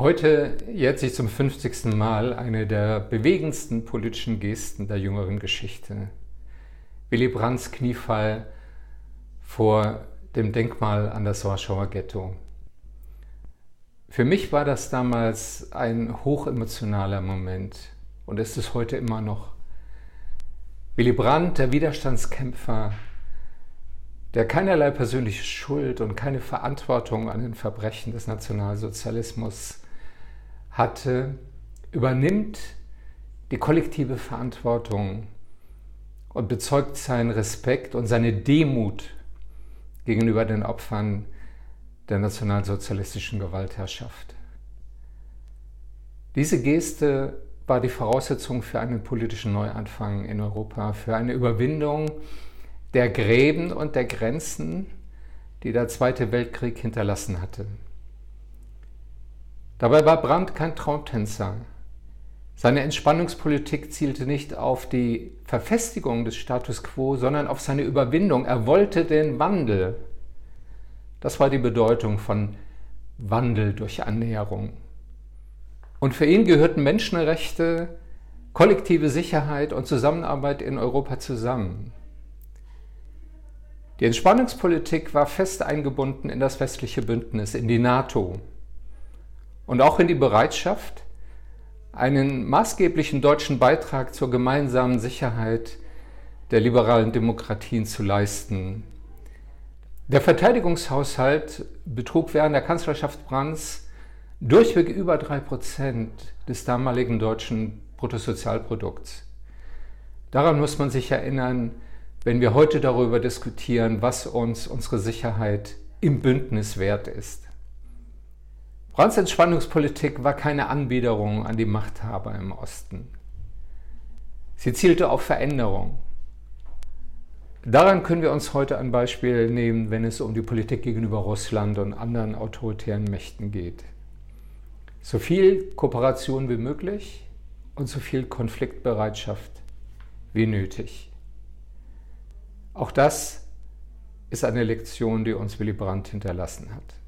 Heute jährt sich zum 50. Mal eine der bewegendsten politischen Gesten der jüngeren Geschichte. Willy Brandts Kniefall vor dem Denkmal an das Warschauer Ghetto. Für mich war das damals ein hochemotionaler Moment und ist es heute immer noch. Willy Brandt, der Widerstandskämpfer, der keinerlei persönliche Schuld und keine Verantwortung an den Verbrechen des Nationalsozialismus hatte, übernimmt die kollektive Verantwortung und bezeugt seinen Respekt und seine Demut gegenüber den Opfern der nationalsozialistischen Gewaltherrschaft. Diese Geste war die Voraussetzung für einen politischen Neuanfang in Europa, für eine Überwindung der Gräben und der Grenzen, die der Zweite Weltkrieg hinterlassen hatte. Dabei war Brandt kein Traumtänzer. Seine Entspannungspolitik zielte nicht auf die Verfestigung des Status quo, sondern auf seine Überwindung. Er wollte den Wandel. Das war die Bedeutung von Wandel durch Annäherung. Und für ihn gehörten Menschenrechte, kollektive Sicherheit und Zusammenarbeit in Europa zusammen. Die Entspannungspolitik war fest eingebunden in das westliche Bündnis, in die NATO und auch in die Bereitschaft, einen maßgeblichen deutschen Beitrag zur gemeinsamen Sicherheit der liberalen Demokratien zu leisten. Der Verteidigungshaushalt betrug während der Kanzlerschaft Brandts durchweg über drei Prozent des damaligen deutschen Bruttosozialprodukts. Daran muss man sich erinnern, wenn wir heute darüber diskutieren, was uns unsere Sicherheit im Bündnis wert ist. Brandts Entspannungspolitik war keine Anbiederung an die Machthaber im Osten. Sie zielte auf Veränderung. Daran können wir uns heute ein Beispiel nehmen, wenn es um die Politik gegenüber Russland und anderen autoritären Mächten geht. So viel Kooperation wie möglich und so viel Konfliktbereitschaft wie nötig. Auch das ist eine Lektion, die uns Willy Brandt hinterlassen hat.